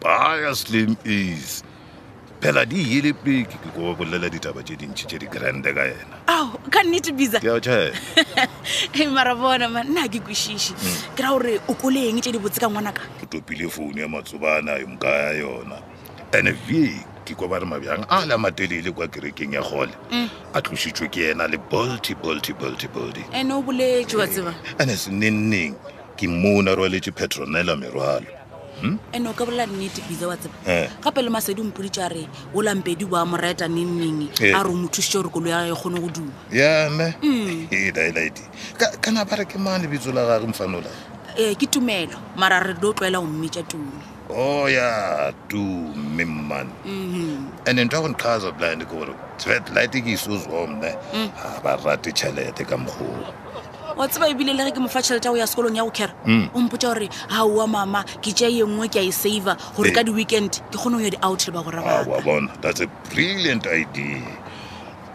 baya slim is phela di yele peke ke ko bolela ditaba tše dintši tše di grande ka yena ao ka nnete bisa ke a tšhela e mara bona ma nna ke kwešiše mm. ke ra gore o kole eng tše di botse ka ngwanaka o topile founu ya matsobana yo moka ya yona and ve ke kwa ba re mabjang a la matelele kwa kerekeng ya gole mm. a tlositswe ke yena le bolty bolty bolty bolty ene o boletswe wa tseba eh, ane senenneng ke mona rwaletše petronela merwalo Hmm? ene o ka bolela nnete biza wa tseba eh. gape le masedi ompoditse a re o lampedi bo a mo reta nengneng eh. a re o mo thusitse gore kolo ya gage kgone go duma yane hmm. edaelaidi kana ba re ke mang lebitso la gage mfanola ee ke tumelo mara re do tlwaela go mmitsa tume o ya tume mmane mm-hmm. and ntho ya go nqhaza blind ke gore tvet light ke isuzwa mne ga hmm. ba rate tšhelete ka mokgolo wa tseba ebile le ge ke mofa tšhelete ya go ya sekolong ya go kera mm. o mpotsa gore ga oa mama ke tša ye nngwe ke a e saver gore ka di-weekend ke kgone go ya di-out le ba go rabawa bona that's a brilliant idea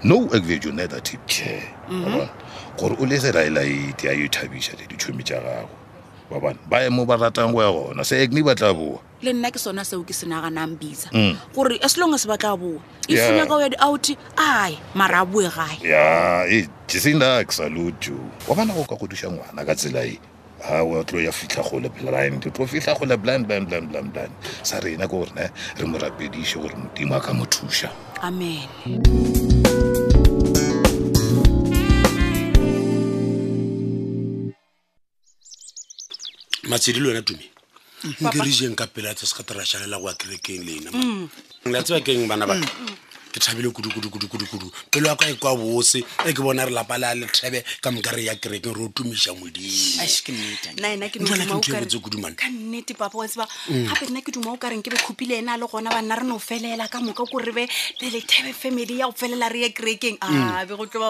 no aviation neither tip chair mm-hmm. gore o le seraelaete a yo thabiša le ditšhomi tša gago ba bane ba emo ba ratang go ya gona se ekne ba tla boa le nna ke sona seo ke se naganang bisa mm. gore as long as ba tla boa e senya ka o ya di-outy ae mara a boe gae ya e jesinda ke salutu wa bana go ka godiša ngwana ka tsela e a o tlo ya fitlha gole blind o tlo fitlha gole blind blind blind blind blind sa rena ke gore ne re mo rapediše gore modimo a ka mo thuša amen matshedi le wena tumi nke re jeng ka pela tse se ka terašalela go ya kerekeng le ena mm. la tseba keng bana baka mm. ke thabile kudukudukudukudukudu pelo ya ka e kwa bose e ke bona re lapa le a lethebe ka moka re ya kerekeng re o tumiša modimotse kudumane kannete papa wa tseba mm. gape nna ke duma o ka reng ke be khopile ena a le gona banna re no felela ka moka ko re be le lethebe family ya go felela re ye kerekeng a be go tlo ba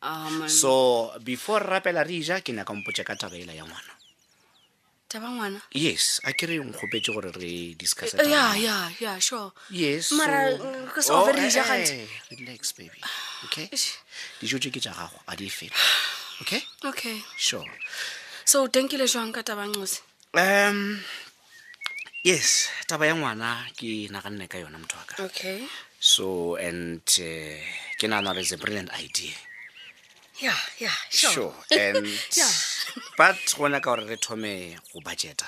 Amen. so before re rapela re ija ke nyaka mpotse ka taba ela ya ngwana taba ngwana yes a ke re nkgopetse gore re discuss Eh, ya ya ya sure yes Mara, so- mm, ke sa go fe re ija eh, gantsi. eh, relax baby okay Eish. dijo tse ke tsa gago a di fela okay okay sure so tankile jwang ka taba ncosi um yes taba ya ngwana ke naganne ka yona motho waka okay so and uh, ke nagana gore is a brilliant idea yeah, yeah, sure. sure. And, yeah. but go nyaka gore re thome go budgeta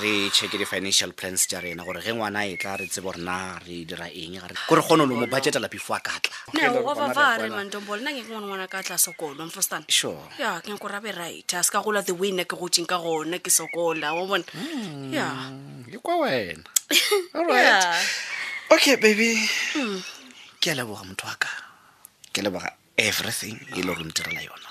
re checke di-financial plans tša rena gore ge ngwana e tla re tsebo rena re dira eng gare kore kgone lo mo budgetela before a ka tla sure ya ke nko rabe right a se ka gola the way nna ke gotseng ka gona ke sokola wa bona ya ke kwa wena alright okay baby ke a leboga motho wa ka ke leboga everything e le gore ntirela yona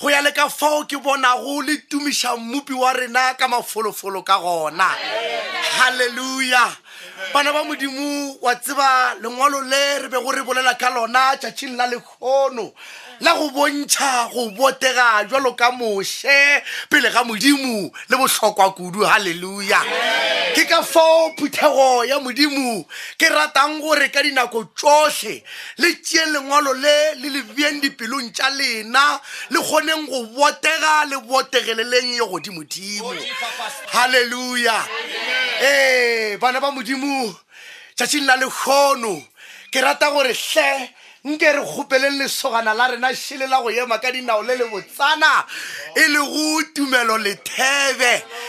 go ya le ka fao ke bonago le tumiša mmopi wa rena ka mafolofolo ka gona halleluja bana ba modimo wa tseba lengwalo le re be go re bolela ka lona tšatšing la lekgono la go bontšha go botega jalo ka moše pele ga modimo le bohlokwa kudu halleluja ke ka fao phuthego ya modimo ke ratang gore ka dinako tsohle le tšee lengwalo le le le bjeng dipelong tša lena le kgoneng go botega le botegeleleng ye godimodimo halleluja ee bana ba modimo tšatšing la lekgono ke rata gore hle nke re kgopeleng lesogana la rena šele la go ema ka dinao le le botsana e lego tumelo lethebe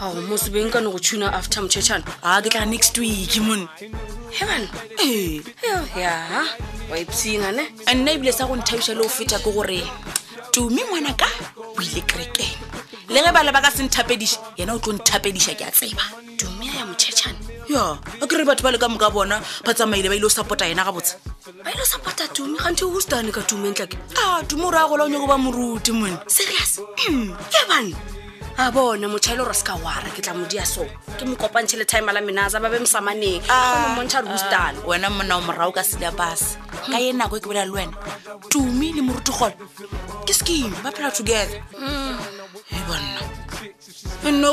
ao mose beng ka no go tuna after motšhetšhana a ah, ke tla next week mone heban ee ya wa ipsina ne a nna ebile sa go nthabiša le go feta ke gore tumi ngwana ka o ile kerekeng le ge ba le ba ka se nthapediša yena o tlo nthapediša ke a tseba tumi ya ya motšhetšhana ya a kere batho ba le ka moka bona ba tsamaile ba ile go suppota yena gabotse ba ile supporta tumi gante o stane ka tumi entle ke a tumi o raya gola o nyoko ba moruti mone serious hmm, ke bane a bone motho e le gore se ka wara ke tla modia so ke mo kopantšhe le time la menaza ba be mosamaneng ah, montšha re bustane ah, wena monna o morago ka sedapase hmm. ka ye nako e ke bolela le wena tumi le moruti gole ke skim ba phela together hmm. e bonna no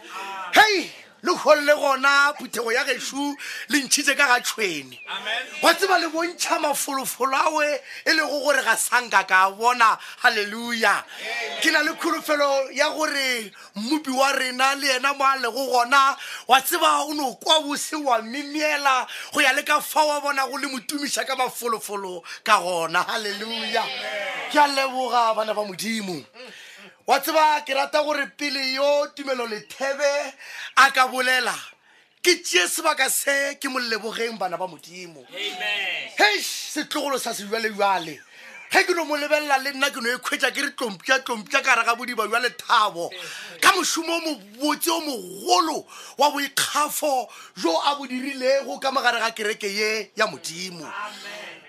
hei le golle gona phuthego ya gešu le ntšhitse ka ga tšhwene wa tseba le bontšha mafolofolo awe e lego gore ga sanka ka bona halleluja ke na le kholofelo ya gore mmopi wa rena le yena mo a lego gona wa tseba o no kwa bose wa memeela go ya le ka fa wa bona go le motumiša ka mafolofolo ka gona halleluja ke a leboga bana ba modimo mm. wa tseba ke rata gore pele yo tumelo lethebe a ka bolela ke tšee sebaka se ke molebogeng bana ba modimo hei setlogolo sa sejwale jwale ge ke no mo lebelela le nna ke no e khwetsa ke re tlompša tlompša ka re ga bodiba jwa lethabo ka mošomo o mo botse o mogolo wa boikgafo jo a bo dirilego ka mogare ga kereke ye ya modimo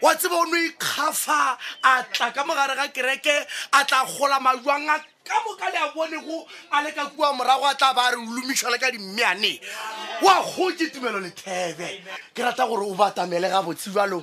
wa tseba o no ikgafa a tla ka mogare ga kereke a tla gola majwang a ka moka le a bonego a le ka kua morago a tla ba a re lomišwa le ka dimmeane wa goje tumelo lethebe ke rata gore o batamele ga botse jalo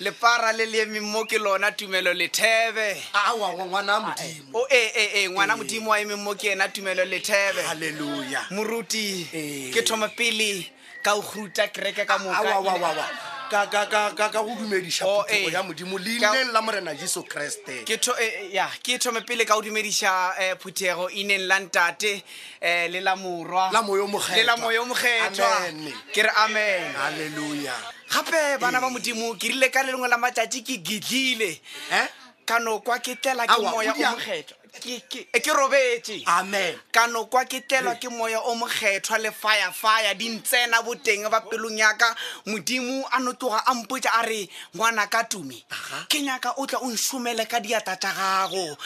lepara le le emeng mo ke lona tumelo lethebe awa wa ngwana modimo o ee ee ee ngwana modimo wa emeng mo ke ena tumelo lethebe halleluja moruti Ee. ke thoma pele ka o gruta kereke ka moka awawawawa ka ka- ka- ka- ka go dumediša Oh, phuthego eh. ya modimo Ka- leineng la morena jesu kriste ke tho- eh, eh, ya ke thome pele ka go dumediša um phuthego ineng la ntate um le la morwa La Moya o Mokgethwa. le la moya o mokgethwa Amen. ke re amen Hallelujah. gape bana ba modimo ke rile ka le lengwe la matšatši ke gidlile Eh? ka no kwa ke tlela ke Aowa, moya o o diang? mokgethwa Ke- ke eh, ke robetse Amen. ka no kwa ke tlelwa ke moya o mokgethwa le fayafaya di ntsena boteng ba pelong yaka modimo a no tloga a mpotsa a re ngwana ka tumi ke nyaka o tla o nšomele ka diata tša gago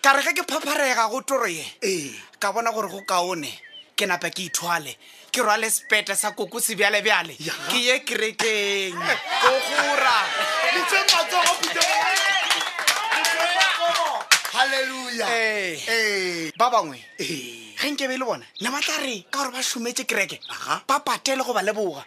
ka re ge ke phapharega go toroye ka bona gore go kaone ke napa ke ithwale ke rwale sepete sa koko sebjalebjale ke ye kerekeng kogora halleluja ba bangwe ge nke be le bona ne ba tla re ka gore ba šometše kereke ba patele go ba leboga